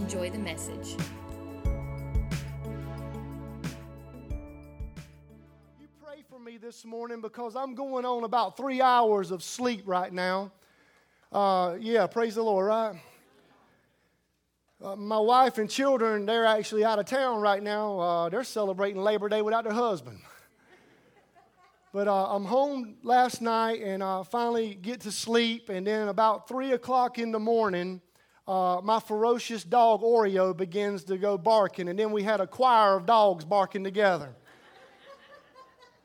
Enjoy the message. You pray for me this morning because I'm going on about three hours of sleep right now. Uh, yeah, praise the Lord, right? Uh, my wife and children, they're actually out of town right now. Uh, they're celebrating Labor Day without their husband. But uh, I'm home last night and I finally get to sleep. And then about 3 o'clock in the morning, uh, my ferocious dog Oreo begins to go barking. And then we had a choir of dogs barking together.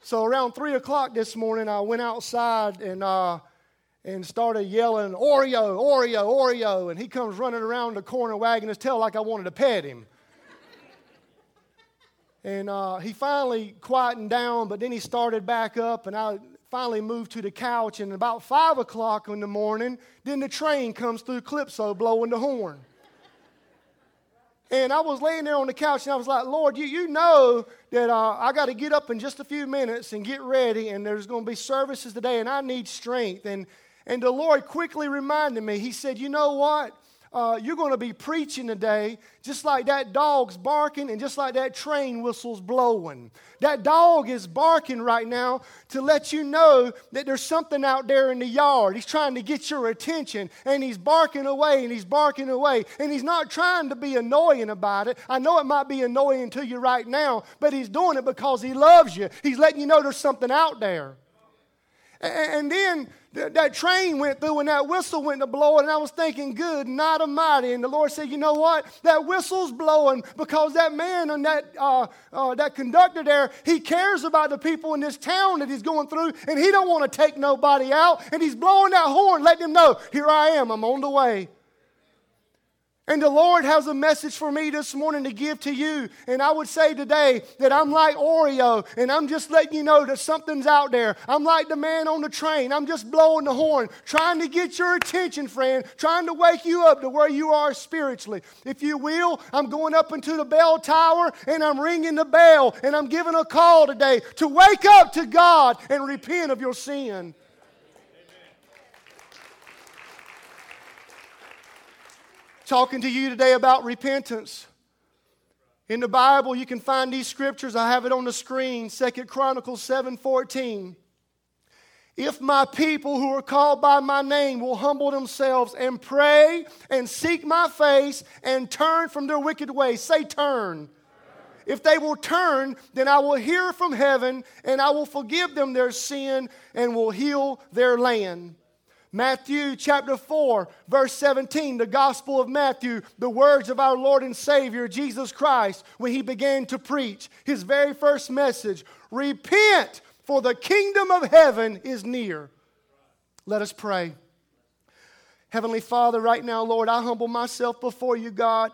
so around 3 o'clock this morning, I went outside and, uh, and started yelling, Oreo, Oreo, Oreo. And he comes running around the corner wagging his tail like I wanted to pet him. And uh, he finally quietened down, but then he started back up, and I finally moved to the couch. And about 5 o'clock in the morning, then the train comes through Calypso blowing the horn. And I was laying there on the couch and I was like, Lord, you, you know that uh, I got to get up in just a few minutes and get ready, and there's going to be services today, and I need strength. And, and the Lord quickly reminded me, He said, You know what? Uh, you're going to be preaching today just like that dog's barking and just like that train whistle's blowing. That dog is barking right now to let you know that there's something out there in the yard. He's trying to get your attention and he's barking away and he's barking away. And he's not trying to be annoying about it. I know it might be annoying to you right now, but he's doing it because he loves you. He's letting you know there's something out there. And then that train went through and that whistle went to blow, and I was thinking, good, not a mighty. And the Lord said, you know what? That whistle's blowing because that man and that, uh, uh, that conductor there, he cares about the people in this town that he's going through, and he don't want to take nobody out. And he's blowing that horn, letting them know, here I am, I'm on the way. And the Lord has a message for me this morning to give to you. And I would say today that I'm like Oreo, and I'm just letting you know that something's out there. I'm like the man on the train. I'm just blowing the horn, trying to get your attention, friend, trying to wake you up to where you are spiritually. If you will, I'm going up into the bell tower and I'm ringing the bell, and I'm giving a call today to wake up to God and repent of your sin. Talking to you today about repentance. In the Bible, you can find these scriptures. I have it on the screen, Second Chronicles 7:14. If my people who are called by my name will humble themselves and pray and seek my face and turn from their wicked ways, say turn. If they will turn, then I will hear from heaven and I will forgive them their sin and will heal their land. Matthew chapter 4, verse 17, the Gospel of Matthew, the words of our Lord and Savior Jesus Christ when he began to preach his very first message Repent, for the kingdom of heaven is near. Let us pray. Heavenly Father, right now, Lord, I humble myself before you, God.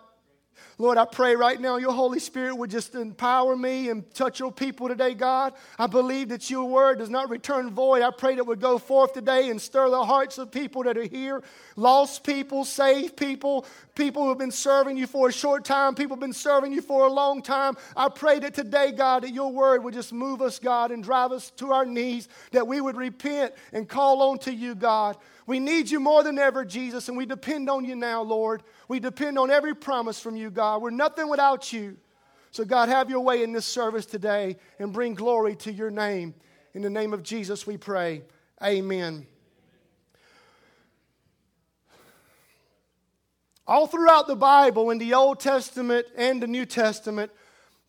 Lord, I pray right now your Holy Spirit would just empower me and touch your people today, God. I believe that your word does not return void. I pray that it would go forth today and stir the hearts of people that are here lost people, saved people, people who have been serving you for a short time, people who have been serving you for a long time. I pray that today, God, that your word would just move us, God, and drive us to our knees, that we would repent and call on to you, God. We need you more than ever, Jesus, and we depend on you now, Lord. We depend on every promise from you, God. We're nothing without you. So, God, have your way in this service today and bring glory to your name. In the name of Jesus, we pray. Amen. All throughout the Bible, in the Old Testament and the New Testament,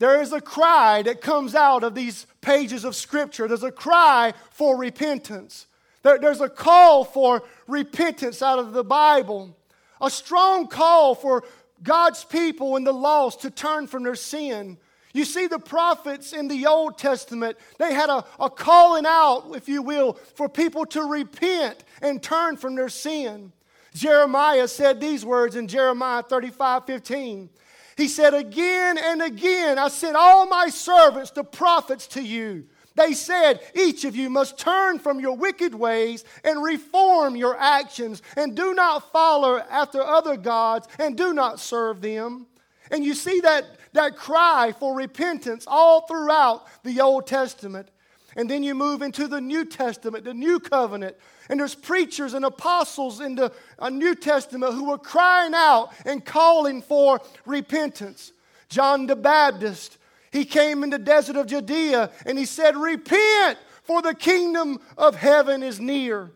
there is a cry that comes out of these pages of Scripture. There's a cry for repentance. There, there's a call for repentance out of the Bible, a strong call for God's people and the lost to turn from their sin. You see, the prophets in the Old Testament, they had a, a calling out, if you will, for people to repent and turn from their sin. Jeremiah said these words in Jeremiah 35 15. He said, Again and again, I sent all my servants, the prophets, to you. They said, Each of you must turn from your wicked ways and reform your actions, and do not follow after other gods, and do not serve them. And you see that, that cry for repentance all throughout the Old Testament. And then you move into the New Testament, the New Covenant. And there's preachers and apostles in the uh, New Testament who were crying out and calling for repentance. John the Baptist, he came in the desert of Judea and he said, Repent, for the kingdom of heaven is near.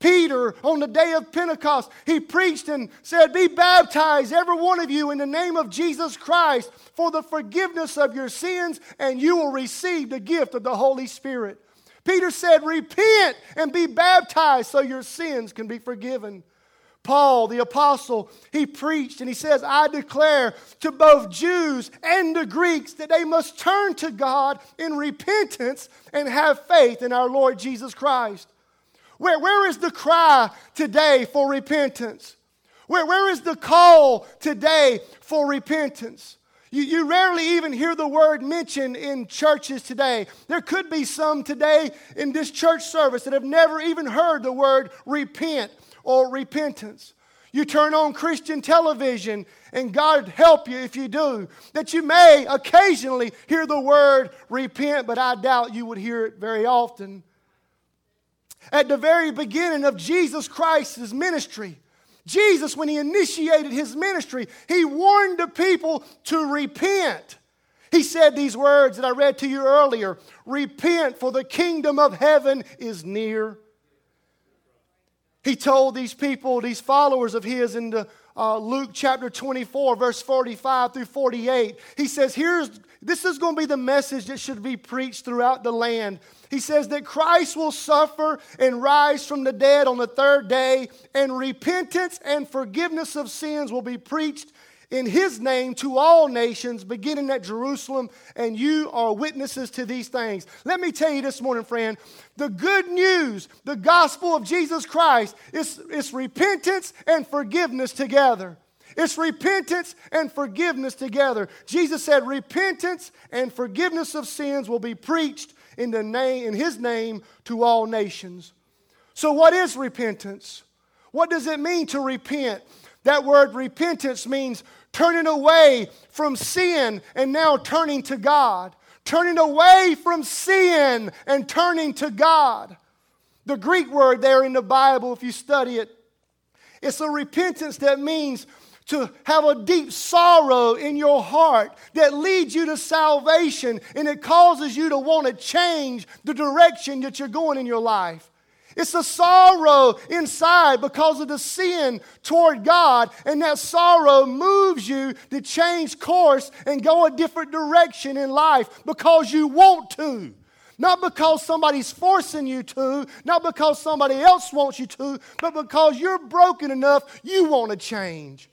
Peter, on the day of Pentecost, he preached and said, Be baptized, every one of you, in the name of Jesus Christ for the forgiveness of your sins, and you will receive the gift of the Holy Spirit. Peter said, Repent and be baptized so your sins can be forgiven. Paul, the apostle, he preached and he says, I declare to both Jews and the Greeks that they must turn to God in repentance and have faith in our Lord Jesus Christ. Where, where is the cry today for repentance? Where, where is the call today for repentance? You, you rarely even hear the word mentioned in churches today. There could be some today in this church service that have never even heard the word repent or repentance. You turn on Christian television, and God help you if you do, that you may occasionally hear the word repent, but I doubt you would hear it very often. At the very beginning of Jesus Christ's ministry, Jesus, when he initiated his ministry, he warned the people to repent. He said these words that I read to you earlier Repent, for the kingdom of heaven is near. He told these people, these followers of his, in the, uh, Luke chapter 24, verse 45 through 48, he says, Here's this is going to be the message that should be preached throughout the land. He says that Christ will suffer and rise from the dead on the third day, and repentance and forgiveness of sins will be preached in his name to all nations, beginning at Jerusalem, and you are witnesses to these things. Let me tell you this morning, friend the good news, the gospel of Jesus Christ, is, is repentance and forgiveness together. It's repentance and forgiveness together. Jesus said, Repentance and forgiveness of sins will be preached in, the name, in His name to all nations. So, what is repentance? What does it mean to repent? That word repentance means turning away from sin and now turning to God. Turning away from sin and turning to God. The Greek word there in the Bible, if you study it, it's a repentance that means to have a deep sorrow in your heart that leads you to salvation and it causes you to want to change the direction that you're going in your life. It's a sorrow inside because of the sin toward God, and that sorrow moves you to change course and go a different direction in life because you want to. Not because somebody's forcing you to, not because somebody else wants you to, but because you're broken enough, you want to change.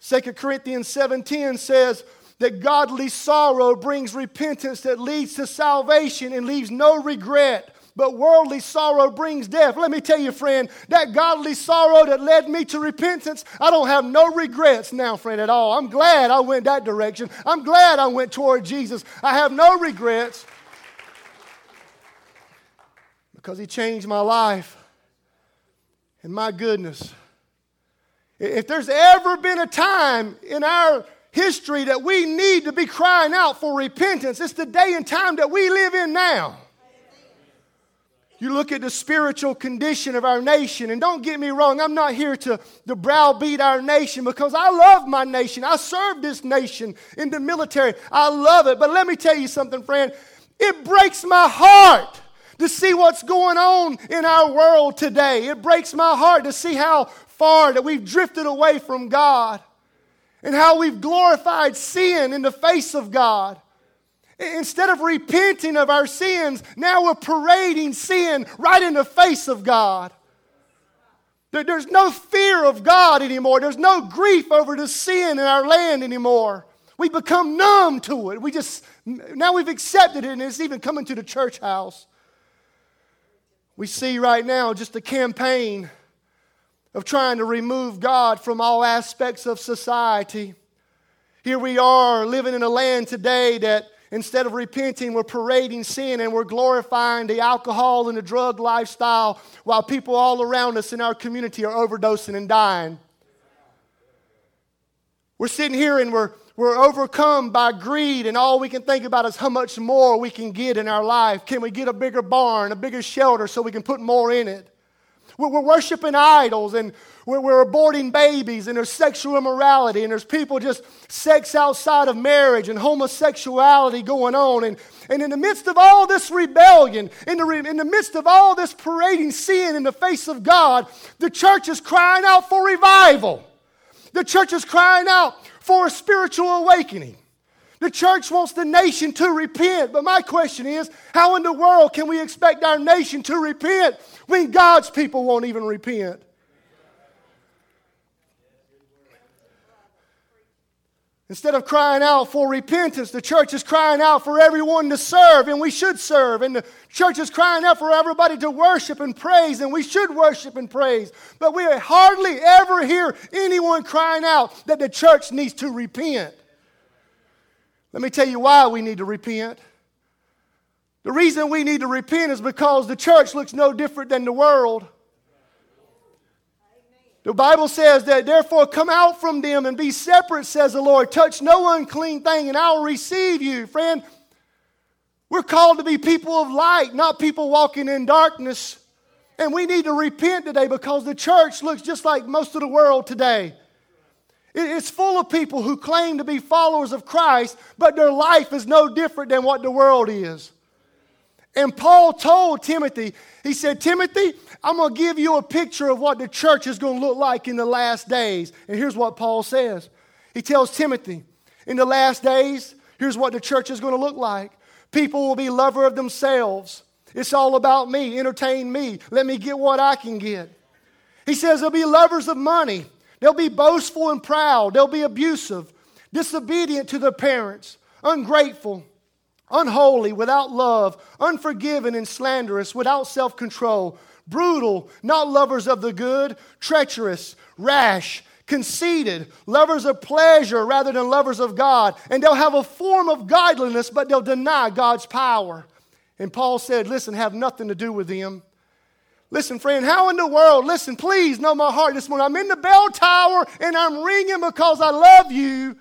2 Corinthians 7:10 says that godly sorrow brings repentance that leads to salvation and leaves no regret. But worldly sorrow brings death. Let me tell you, friend, that godly sorrow that led me to repentance, I don't have no regrets now, friend, at all. I'm glad I went that direction. I'm glad I went toward Jesus. I have no regrets because He changed my life. And my goodness, if there's ever been a time in our history that we need to be crying out for repentance, it's the day and time that we live in now. You look at the spiritual condition of our nation, and don't get me wrong, I'm not here to, to browbeat our nation because I love my nation. I serve this nation in the military. I love it. But let me tell you something, friend. It breaks my heart to see what's going on in our world today. It breaks my heart to see how far that we've drifted away from God and how we've glorified sin in the face of God. Instead of repenting of our sins, now we're parading sin right in the face of God. There's no fear of God anymore. There's no grief over the sin in our land anymore. We become numb to it. We just, now we've accepted it and it's even coming to the church house. We see right now just a campaign of trying to remove God from all aspects of society. Here we are living in a land today that instead of repenting, we're parading sin and we're glorifying the alcohol and the drug lifestyle while people all around us in our community are overdosing and dying. We're sitting here and we're, we're overcome by greed, and all we can think about is how much more we can get in our life. Can we get a bigger barn, a bigger shelter so we can put more in it? We're, we're worshiping idols and we're, we're aborting babies, and there's sexual immorality, and there's people just sex outside of marriage and homosexuality going on. And, and in the midst of all this rebellion, in the, in the midst of all this parading sin in the face of God, the church is crying out for revival. The church is crying out for a spiritual awakening. The church wants the nation to repent. But my question is how in the world can we expect our nation to repent when God's people won't even repent? Instead of crying out for repentance, the church is crying out for everyone to serve, and we should serve. And the church is crying out for everybody to worship and praise, and we should worship and praise. But we hardly ever hear anyone crying out that the church needs to repent. Let me tell you why we need to repent. The reason we need to repent is because the church looks no different than the world. The Bible says that, therefore, come out from them and be separate, says the Lord. Touch no unclean thing, and I will receive you. Friend, we're called to be people of light, not people walking in darkness. And we need to repent today because the church looks just like most of the world today. It's full of people who claim to be followers of Christ, but their life is no different than what the world is. And Paul told Timothy, he said, Timothy, I'm going to give you a picture of what the church is going to look like in the last days. And here's what Paul says He tells Timothy, in the last days, here's what the church is going to look like. People will be lover of themselves. It's all about me. Entertain me. Let me get what I can get. He says they'll be lovers of money. They'll be boastful and proud. They'll be abusive, disobedient to their parents, ungrateful unholy, without love, unforgiving and slanderous, without self control, brutal, not lovers of the good, treacherous, rash, conceited, lovers of pleasure rather than lovers of God. And they'll have a form of godliness, but they'll deny God's power. And Paul said, Listen, have nothing to do with them. Listen, friend, how in the world, listen, please know my heart this morning. I'm in the bell tower and I'm ringing because I love you.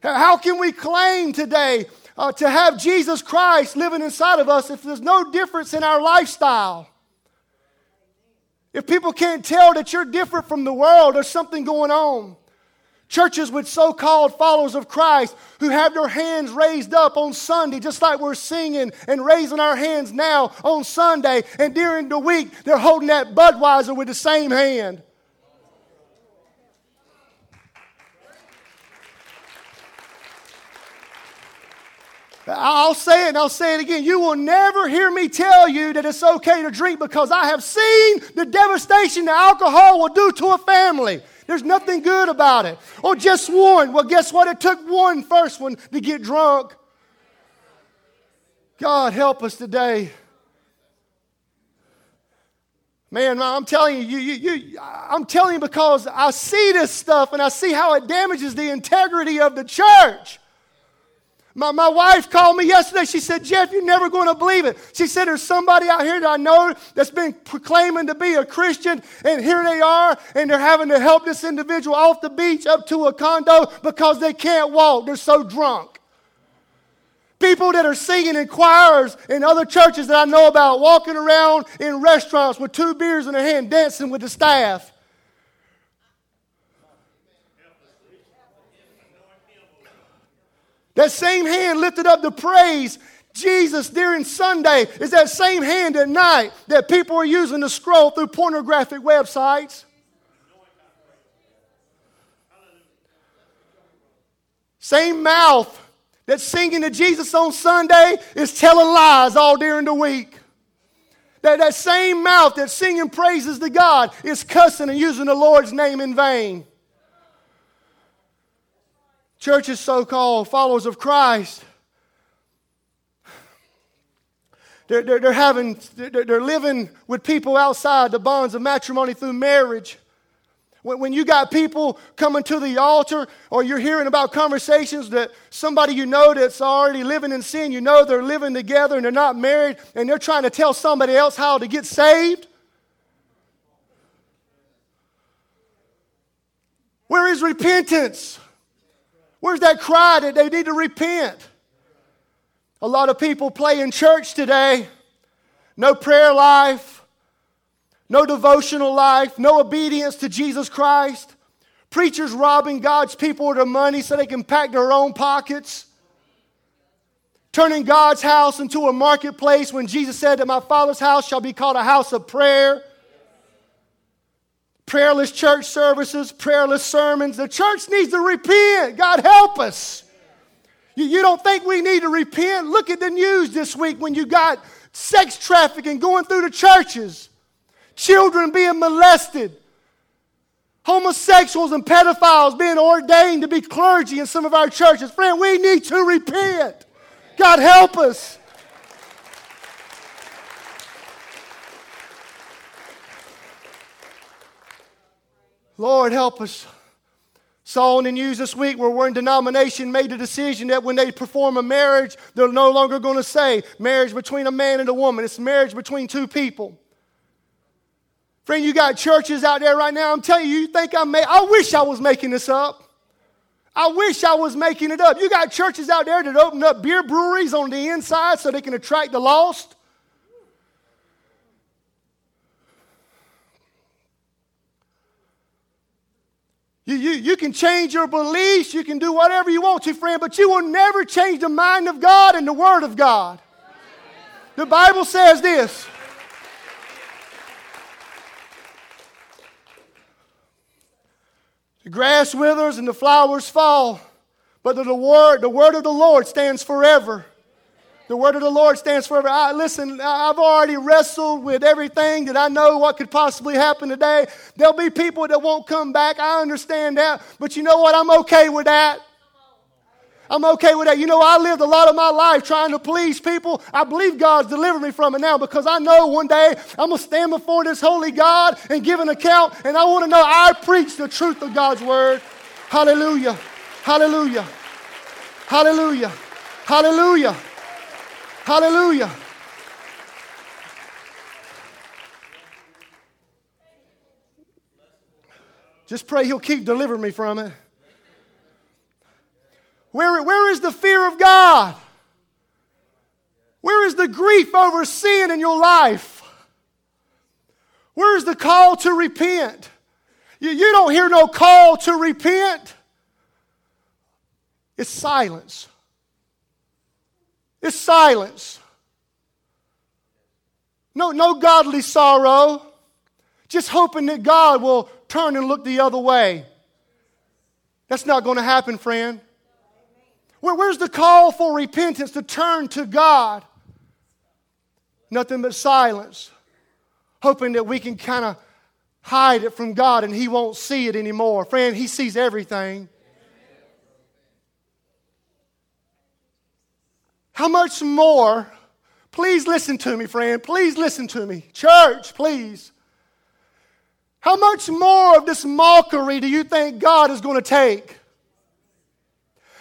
How can we claim today uh, to have Jesus Christ living inside of us if there's no difference in our lifestyle. If people can't tell that you're different from the world, there's something going on. Churches with so called followers of Christ who have their hands raised up on Sunday, just like we're singing and raising our hands now on Sunday, and during the week they're holding that Budweiser with the same hand. I'll say it and I'll say it again. You will never hear me tell you that it's okay to drink because I have seen the devastation that alcohol will do to a family. There's nothing good about it. Or just one. Well, guess what? It took one first one to get drunk. God help us today. Man, I'm telling you, you, you, you, I'm telling you because I see this stuff and I see how it damages the integrity of the church. My, my wife called me yesterday. She said, Jeff, you're never going to believe it. She said, There's somebody out here that I know that's been proclaiming to be a Christian, and here they are, and they're having to help this individual off the beach up to a condo because they can't walk. They're so drunk. People that are singing in choirs in other churches that I know about, walking around in restaurants with two beers in their hand, dancing with the staff. That same hand lifted up to praise Jesus during Sunday is that same hand at night that people are using to scroll through pornographic websites. Same mouth that's singing to Jesus on Sunday is telling lies all during the week. That, that same mouth that's singing praises to God is cussing and using the Lord's name in vain. Churches, so called followers of Christ, They're, they're, they're having, they're, they're living with people outside the bonds of matrimony through marriage. When, when you got people coming to the altar or you're hearing about conversations that somebody you know that's already living in sin, you know they're living together and they're not married and they're trying to tell somebody else how to get saved. Where is repentance? Where's that cry that they need to repent? A lot of people play in church today. No prayer life, no devotional life, no obedience to Jesus Christ. Preachers robbing God's people of their money so they can pack their own pockets. Turning God's house into a marketplace when Jesus said that my Father's house shall be called a house of prayer prayerless church services, prayerless sermons. The church needs to repent. God help us. You, you don't think we need to repent? Look at the news this week when you got sex trafficking going through the churches, children being molested, homosexuals and pedophiles being ordained to be clergy in some of our churches. Friend, we need to repent. God help us. Lord, help us. Saw in the news this week where one denomination made the decision that when they perform a marriage, they're no longer going to say marriage between a man and a woman. It's marriage between two people. Friend, you got churches out there right now. I'm telling you, you think I'm ma- I wish I was making this up. I wish I was making it up. You got churches out there that open up beer breweries on the inside so they can attract the lost. You, you, you can change your beliefs, you can do whatever you want to, friend, but you will never change the mind of God and the Word of God. The Bible says this. The grass withers and the flowers fall, but the, word, the word of the Lord stands forever. The word of the Lord stands forever. I, listen, I've already wrestled with everything that I know what could possibly happen today. There'll be people that won't come back. I understand that. But you know what? I'm okay with that. I'm okay with that. You know, I lived a lot of my life trying to please people. I believe God's delivered me from it now because I know one day I'm going to stand before this holy God and give an account. And I want to know I preach the truth of God's word. Hallelujah. Hallelujah. Hallelujah. Hallelujah. Hallelujah. Just pray He'll keep delivering me from it. Where, where is the fear of God? Where is the grief over sin in your life? Where is the call to repent? You, you don't hear no call to repent. It's silence. It's silence. No, no godly sorrow. Just hoping that God will turn and look the other way. That's not going to happen, friend. Where, where's the call for repentance to turn to God? Nothing but silence. Hoping that we can kind of hide it from God and He won't see it anymore. Friend, He sees everything. How much more? Please listen to me, friend. Please listen to me. Church, please. How much more of this mockery do you think God is going to take?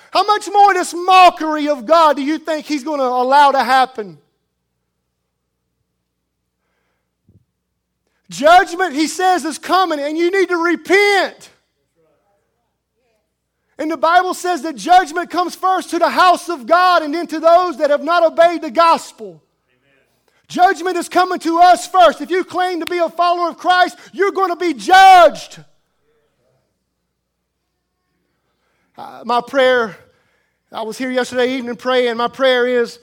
How much more of this mockery of God do you think He's going to allow to happen? Judgment, He says, is coming, and you need to repent. And the Bible says that judgment comes first to the house of God and then to those that have not obeyed the gospel. Amen. Judgment is coming to us first. If you claim to be a follower of Christ, you're going to be judged. Uh, my prayer, I was here yesterday evening praying. My prayer is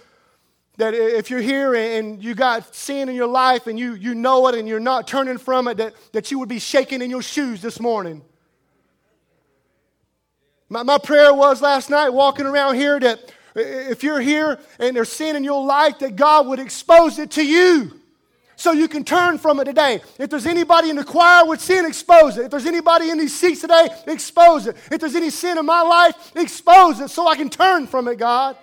that if you're here and you got sin in your life and you, you know it and you're not turning from it, that, that you would be shaking in your shoes this morning. My, my prayer was last night walking around here that if you're here and there's sin in your life, that God would expose it to you so you can turn from it today. If there's anybody in the choir with sin, expose it. If there's anybody in these seats today, expose it. If there's any sin in my life, expose it so I can turn from it, God.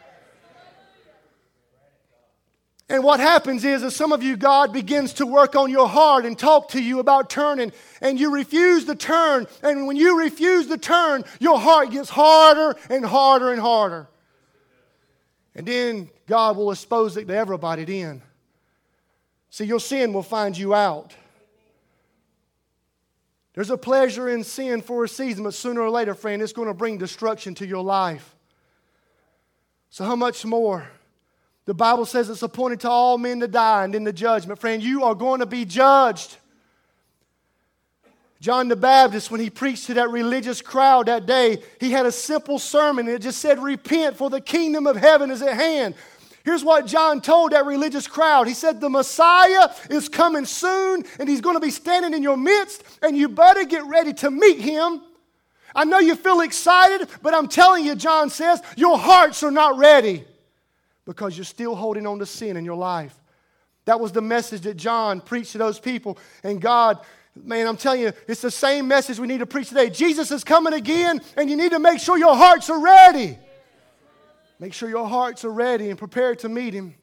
And what happens is, as some of you, God begins to work on your heart and talk to you about turning, and you refuse to turn. And when you refuse to turn, your heart gets harder and harder and harder. And then God will expose it to everybody then. See, your sin will find you out. There's a pleasure in sin for a season, but sooner or later, friend, it's going to bring destruction to your life. So, how much more? The Bible says it's appointed to all men to die and in the judgment. Friend, you are going to be judged. John the Baptist, when he preached to that religious crowd that day, he had a simple sermon. It just said, Repent, for the kingdom of heaven is at hand. Here's what John told that religious crowd. He said, The Messiah is coming soon, and he's going to be standing in your midst, and you better get ready to meet him. I know you feel excited, but I'm telling you, John says, your hearts are not ready because you're still holding on to sin in your life. That was the message that John preached to those people. And God, man, I'm telling you, it's the same message we need to preach today. Jesus is coming again, and you need to make sure your hearts are ready. Make sure your hearts are ready and prepared to meet him.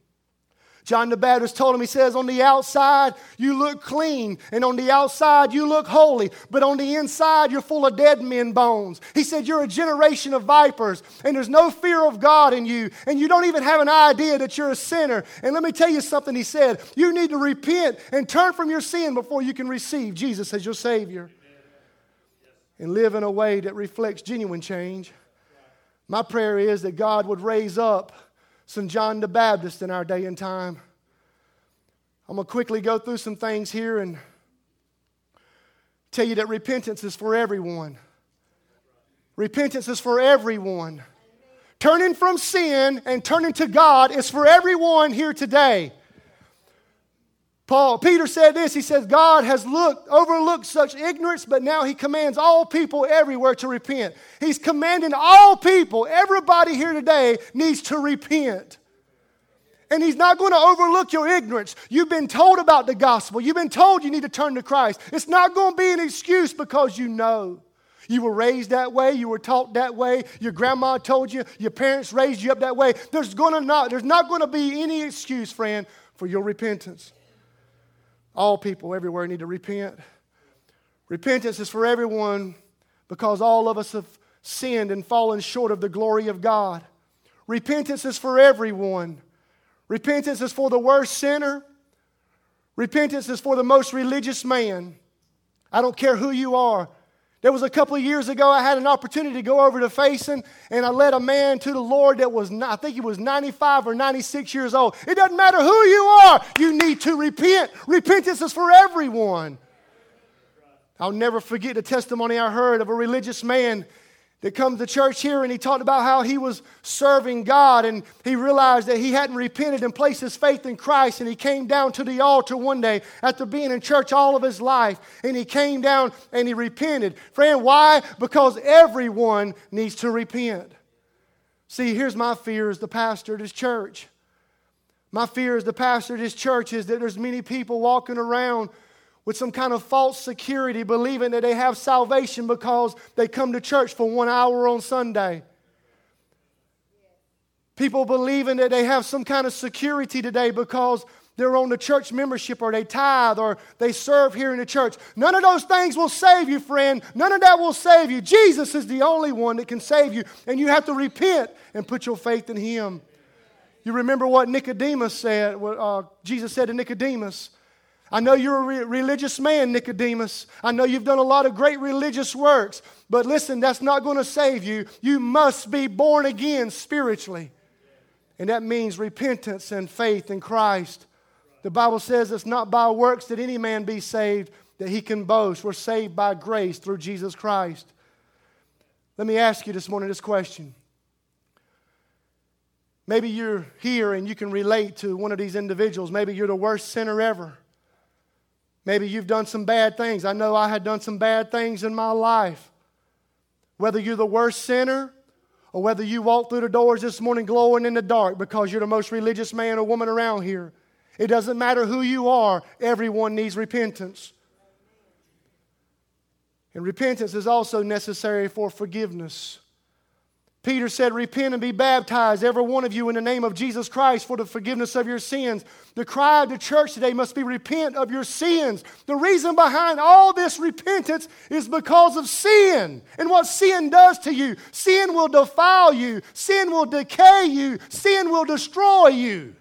John the Baptist told him, he says, On the outside, you look clean, and on the outside, you look holy, but on the inside, you're full of dead men bones. He said, You're a generation of vipers, and there's no fear of God in you, and you don't even have an idea that you're a sinner. And let me tell you something he said you need to repent and turn from your sin before you can receive Jesus as your Savior and live in a way that reflects genuine change. My prayer is that God would raise up some John the Baptist in our day and time. I'm going to quickly go through some things here and tell you that repentance is for everyone. Repentance is for everyone. Turning from sin and turning to God is for everyone here today. Paul, Peter said this. He says, God has looked, overlooked such ignorance, but now he commands all people everywhere to repent. He's commanding all people, everybody here today needs to repent. And he's not going to overlook your ignorance. You've been told about the gospel. You've been told you need to turn to Christ. It's not going to be an excuse because you know. You were raised that way, you were taught that way, your grandma told you, your parents raised you up that way. There's gonna not there's not going to be any excuse, friend, for your repentance. All people everywhere need to repent. Repentance is for everyone because all of us have sinned and fallen short of the glory of God. Repentance is for everyone. Repentance is for the worst sinner. Repentance is for the most religious man. I don't care who you are. There was a couple of years ago, I had an opportunity to go over to Faison, and I led a man to the Lord that was, I think he was 95 or 96 years old. It doesn't matter who you are, you need to repent. Repentance is for everyone. I'll never forget the testimony I heard of a religious man that come to church here and he talked about how he was serving God and he realized that he hadn't repented and placed his faith in Christ and he came down to the altar one day after being in church all of his life and he came down and he repented. Friend, why? Because everyone needs to repent. See, here's my fear as the pastor of this church. My fear as the pastor of this church is that there's many people walking around with some kind of false security, believing that they have salvation because they come to church for one hour on Sunday. People believing that they have some kind of security today because they're on the church membership or they tithe or they serve here in the church. None of those things will save you, friend. None of that will save you. Jesus is the only one that can save you, and you have to repent and put your faith in Him. You remember what Nicodemus said, what uh, Jesus said to Nicodemus I know you're a re- religious man, Nicodemus. I know you've done a lot of great religious works, but listen, that's not going to save you. You must be born again spiritually. And that means repentance and faith in Christ. The Bible says it's not by works that any man be saved, that he can boast. We're saved by grace through Jesus Christ. Let me ask you this morning this question. Maybe you're here and you can relate to one of these individuals. Maybe you're the worst sinner ever. Maybe you've done some bad things. I know I had done some bad things in my life. Whether you're the worst sinner or whether you walk through the doors this morning glowing in the dark because you're the most religious man or woman around here, it doesn't matter who you are, everyone needs repentance. And repentance is also necessary for forgiveness. Peter said, Repent and be baptized, every one of you, in the name of Jesus Christ for the forgiveness of your sins. The cry of the church today must be repent of your sins. The reason behind all this repentance is because of sin and what sin does to you. Sin will defile you, sin will decay you, sin will destroy you.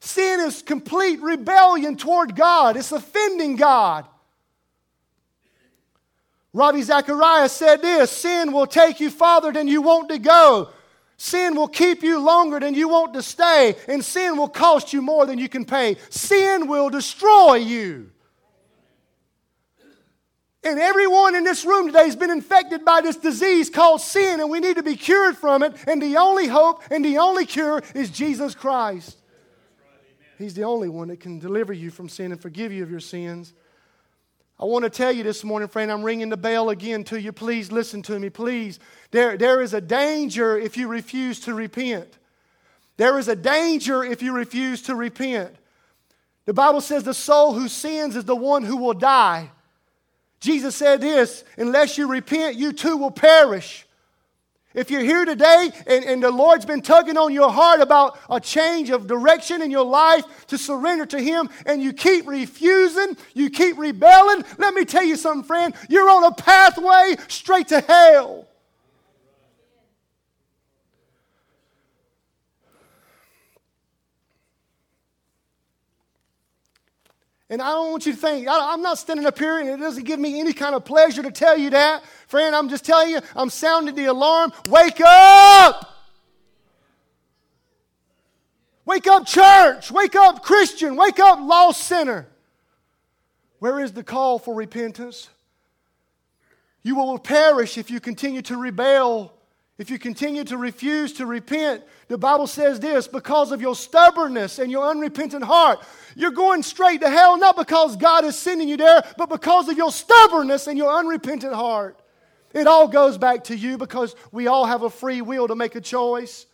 Sin is complete rebellion toward God, it's offending God. Ravi Zacharias said this Sin will take you farther than you want to go. Sin will keep you longer than you want to stay, and sin will cost you more than you can pay. Sin will destroy you. And everyone in this room today has been infected by this disease called sin, and we need to be cured from it. And the only hope and the only cure is Jesus Christ. He's the only one that can deliver you from sin and forgive you of your sins. I want to tell you this morning, friend, I'm ringing the bell again to you. Please listen to me, please. There, there is a danger if you refuse to repent. There is a danger if you refuse to repent. The Bible says the soul who sins is the one who will die. Jesus said this unless you repent, you too will perish. If you're here today and, and the Lord's been tugging on your heart about a change of direction in your life to surrender to Him and you keep refusing, you keep rebelling, let me tell you something, friend. You're on a pathway straight to hell. And I don't want you to think, I'm not standing up here and it doesn't give me any kind of pleasure to tell you that. Friend, I'm just telling you, I'm sounding the alarm. Wake up! Wake up, church! Wake up, Christian! Wake up, lost sinner! Where is the call for repentance? You will perish if you continue to rebel if you continue to refuse to repent, the Bible says this because of your stubbornness and your unrepentant heart, you're going straight to hell, not because God is sending you there, but because of your stubbornness and your unrepentant heart. It all goes back to you because we all have a free will to make a choice.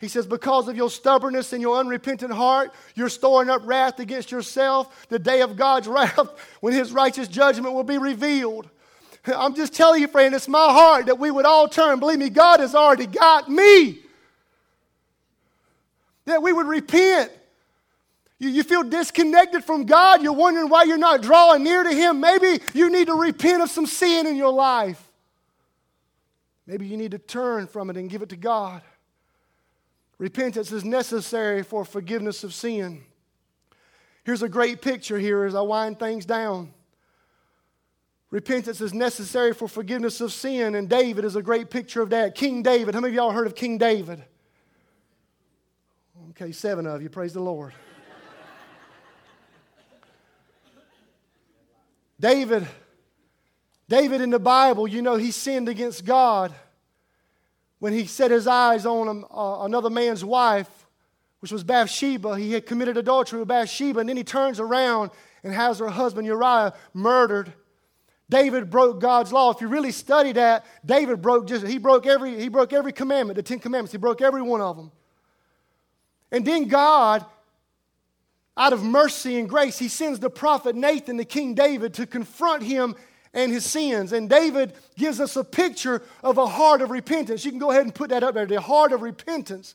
He says, Because of your stubbornness and your unrepentant heart, you're storing up wrath against yourself. The day of God's wrath, when His righteous judgment will be revealed. I'm just telling you, friend, it's my heart that we would all turn. Believe me, God has already got me. That we would repent. You, you feel disconnected from God. You're wondering why you're not drawing near to Him. Maybe you need to repent of some sin in your life. Maybe you need to turn from it and give it to God. Repentance is necessary for forgiveness of sin. Here's a great picture here as I wind things down. Repentance is necessary for forgiveness of sin, and David is a great picture of that. King David, how many of y'all heard of King David? Okay, seven of you, praise the Lord. David, David in the Bible, you know, he sinned against God when he set his eyes on uh, another man's wife, which was Bathsheba. He had committed adultery with Bathsheba, and then he turns around and has her husband Uriah murdered. David broke God's law. If you really study that, David broke just he broke every he broke every commandment, the 10 commandments. He broke every one of them. And then God out of mercy and grace, he sends the prophet Nathan to King David to confront him and his sins. And David gives us a picture of a heart of repentance. You can go ahead and put that up there, the heart of repentance.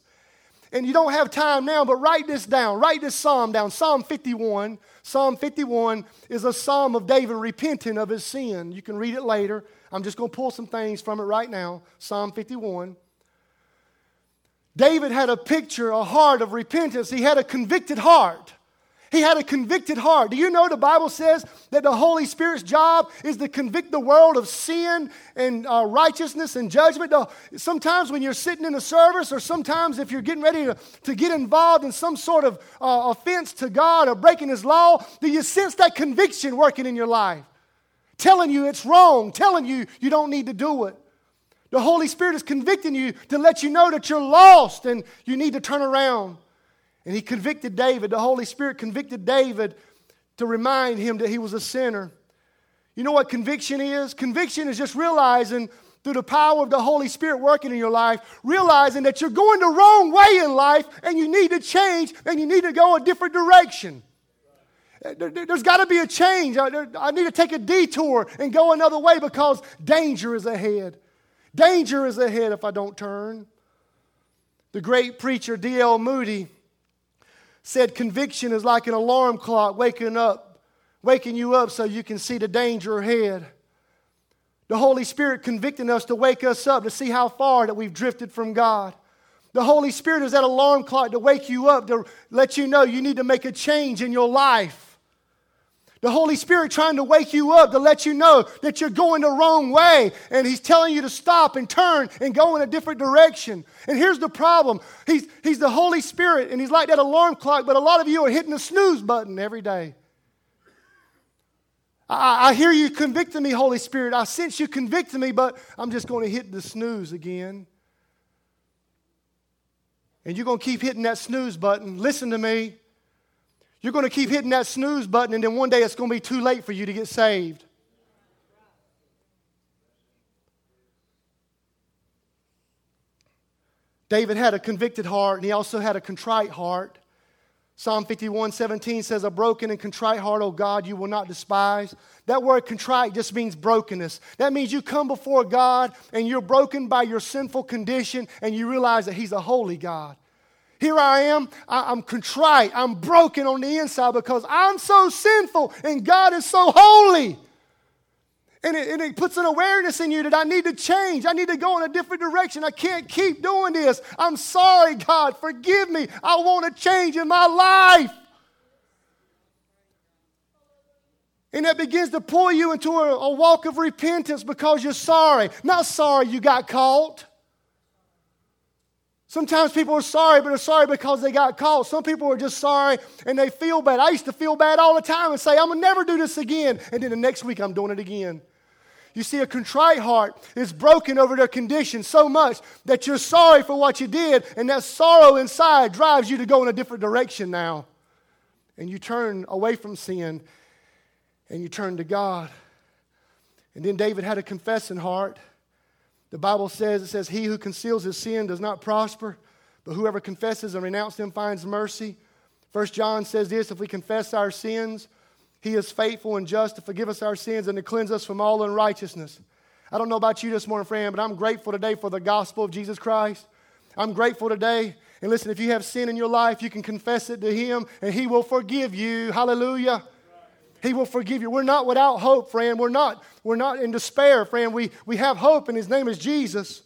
And you don't have time now, but write this down. Write this psalm down. Psalm 51. Psalm 51 is a psalm of David repenting of his sin. You can read it later. I'm just going to pull some things from it right now. Psalm 51. David had a picture, a heart of repentance. He had a convicted heart. He had a convicted heart. Do you know the Bible says that the Holy Spirit's job is to convict the world of sin and uh, righteousness and judgment? Sometimes when you're sitting in a service, or sometimes if you're getting ready to, to get involved in some sort of uh, offense to God or breaking His law, do you sense that conviction working in your life? Telling you it's wrong, telling you you don't need to do it. The Holy Spirit is convicting you to let you know that you're lost and you need to turn around. And he convicted David. The Holy Spirit convicted David to remind him that he was a sinner. You know what conviction is? Conviction is just realizing through the power of the Holy Spirit working in your life, realizing that you're going the wrong way in life and you need to change and you need to go a different direction. Eh, there's got to be a change. I need to take a detour and go another way because danger is ahead. Danger is ahead if I don't turn. The great preacher D.L. Moody said conviction is like an alarm clock waking up, waking you up so you can see the danger ahead. The Holy Spirit convicting us to wake us up to see how far that we've drifted from God. The Holy Spirit is that alarm clock to wake you up, to let you know you need to make a change in your life. The Holy Spirit trying to wake you up to let you know that you're going the wrong way. And He's telling you to stop and turn and go in a different direction. And here's the problem He's, he's the Holy Spirit, and He's like that alarm clock, but a lot of you are hitting the snooze button every day. I, I hear you convicting me, Holy Spirit. I sense you convicting me, but I'm just going to hit the snooze again. And you're going to keep hitting that snooze button. Listen to me. You're going to keep hitting that snooze button, and then one day it's going to be too late for you to get saved. David had a convicted heart, and he also had a contrite heart. Psalm 51 17 says, A broken and contrite heart, O God, you will not despise. That word contrite just means brokenness. That means you come before God and you're broken by your sinful condition and you realize that He's a holy God. Here I am, I'm contrite, I'm broken on the inside because I'm so sinful and God is so holy. And it, and it, puts an awareness in you that I need to change. I need to go in a different direction. I can't keep doing this. I'm sorry, God. Forgive me. I want to change in my life. And that begins to pull you into a, a walk of repentance because you're sorry. Not sorry you got caught. Sometimes people are sorry, but they're sorry because they got caught. Some people are just sorry and they feel bad. I used to feel bad all the time and say, I'm going to never do this again. And then the next week, I'm doing it again. You see, a contrite heart is broken over their condition so much that you're sorry for what you did, and that sorrow inside drives you to go in a different direction now. And you turn away from sin and you turn to God. And then David had a confessing heart. The Bible says, it says, He who conceals his sin does not prosper, but whoever confesses and renounces them finds mercy. First John says this if we confess our sins, he is faithful and just to forgive us our sins and to cleanse us from all unrighteousness. I don't know about you this morning, friend, but I'm grateful today for the gospel of Jesus Christ. I'm grateful today. And listen, if you have sin in your life, you can confess it to Him and He will forgive you. Hallelujah. He will forgive you. We're not without hope, friend. We're not, we're not in despair, friend. We, we have hope, and his name is Jesus.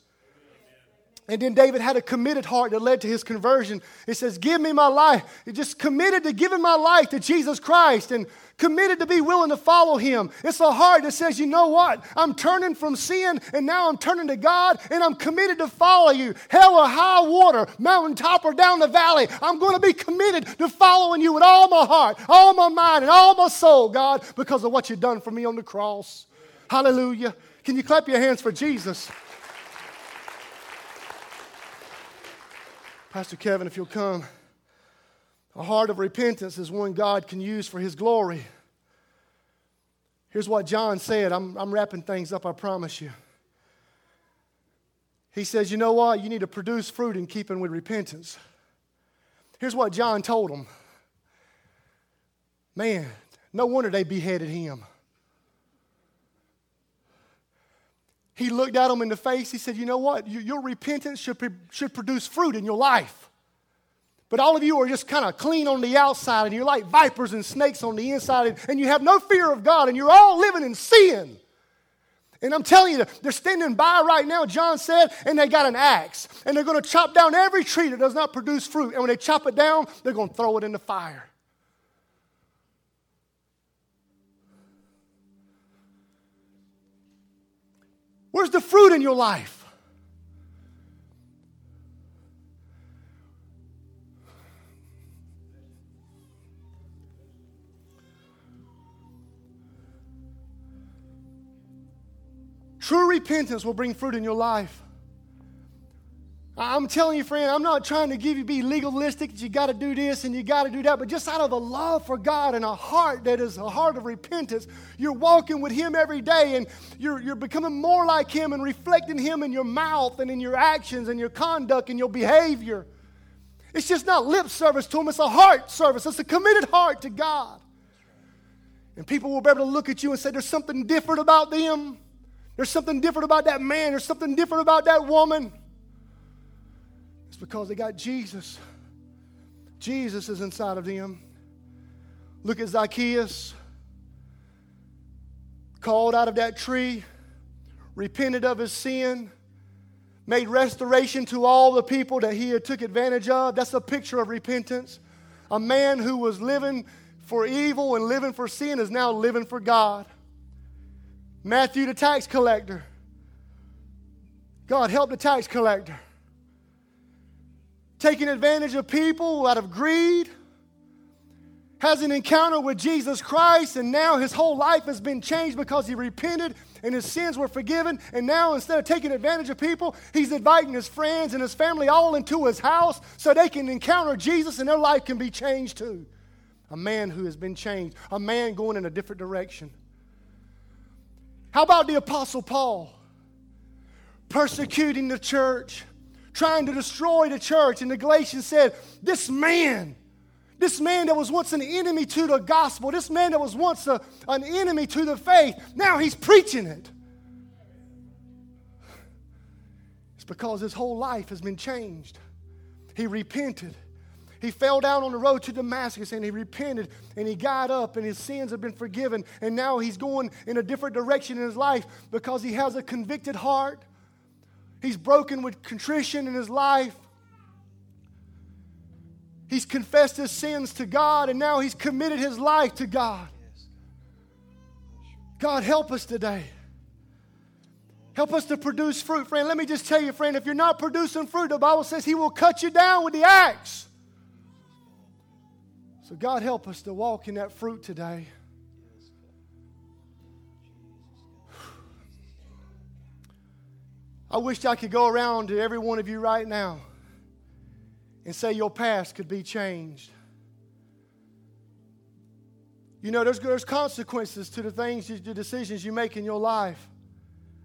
And then David had a committed heart that led to his conversion. He says, Give me my life. He just committed to giving my life to Jesus Christ and committed to be willing to follow him. It's a heart that says, You know what? I'm turning from sin and now I'm turning to God and I'm committed to follow you. Hell or high water, mountain top or down the valley. I'm going to be committed to following you with all my heart, all my mind, and all my soul, God, because of what you've done for me on the cross. Hallelujah. Can you clap your hands for Jesus? Pastor Kevin, if you'll come. A heart of repentance is one God can use for his glory. Here's what John said. I'm, I'm wrapping things up, I promise you. He says, You know what? You need to produce fruit in keeping with repentance. Here's what John told them Man, no wonder they beheaded him. He looked at them in the face. He said, You know what? Your repentance should, should produce fruit in your life. But all of you are just kind of clean on the outside and you're like vipers and snakes on the inside and you have no fear of God and you're all living in sin. And I'm telling you, they're standing by right now, John said, and they got an axe. And they're going to chop down every tree that does not produce fruit. And when they chop it down, they're going to throw it in the fire. Where's the fruit in your life? True repentance will bring fruit in your life. I'm telling you, friend, I'm not trying to give you be legalistic that you got to do this and you got to do that, but just out of a love for God and a heart that is a heart of repentance, you're walking with Him every day and you're, you're becoming more like Him and reflecting Him in your mouth and in your actions and your conduct and your behavior. It's just not lip service to Him, it's a heart service. It's a committed heart to God. And people will be able to look at you and say, There's something different about them. There's something different about that man. There's something different about that woman. It's because they got Jesus. Jesus is inside of them. Look at Zacchaeus, called out of that tree, repented of his sin, made restoration to all the people that he had took advantage of. That's a picture of repentance. A man who was living for evil and living for sin is now living for God. Matthew, the tax collector. God help the tax collector. Taking advantage of people out of greed has an encounter with Jesus Christ, and now his whole life has been changed because he repented and his sins were forgiven. And now, instead of taking advantage of people, he's inviting his friends and his family all into his house so they can encounter Jesus and their life can be changed too. A man who has been changed, a man going in a different direction. How about the Apostle Paul? Persecuting the church, trying to destroy the church. And the Galatians said, This man, this man that was once an enemy to the gospel, this man that was once a, an enemy to the faith, now he's preaching it. It's because his whole life has been changed. He repented. He fell down on the road to Damascus and he repented and he got up and his sins have been forgiven. And now he's going in a different direction in his life because he has a convicted heart. He's broken with contrition in his life. He's confessed his sins to God and now he's committed his life to God. God, help us today. Help us to produce fruit, friend. Let me just tell you, friend, if you're not producing fruit, the Bible says He will cut you down with the axe. So, God, help us to walk in that fruit today. I wish I could go around to every one of you right now and say your past could be changed. You know, there's, there's consequences to the things, the decisions you make in your life.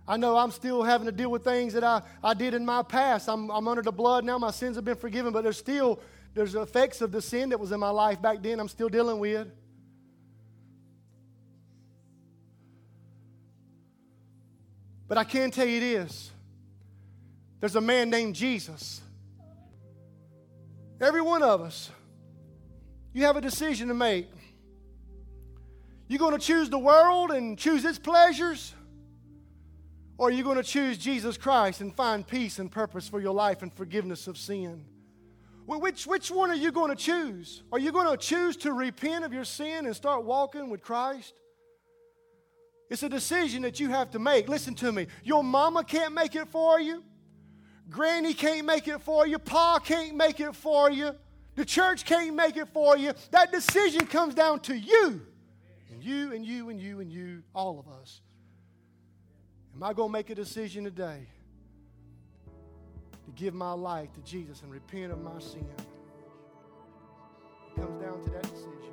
I know I'm still having to deal with things that I, I did in my past. I'm, I'm under the blood now. My sins have been forgiven, but there's still there's effects of the sin that was in my life back then I'm still dealing with. But I can tell you this there's a man named Jesus Every one of us, you have a decision to make. You're going to choose the world and choose its pleasures? Or are you going to choose Jesus Christ and find peace and purpose for your life and forgiveness of sin? Which, which one are you going to choose? Are you going to choose to repent of your sin and start walking with Christ? It's a decision that you have to make. Listen to me. Your mama can't make it for you. Granny can't make it for you. Pa can't make it for you. The church can't make it for you. That decision comes down to you. And you and you and you and you, all of us. Am I going to make a decision today to give my life to Jesus and repent of my sin? It comes down to that decision.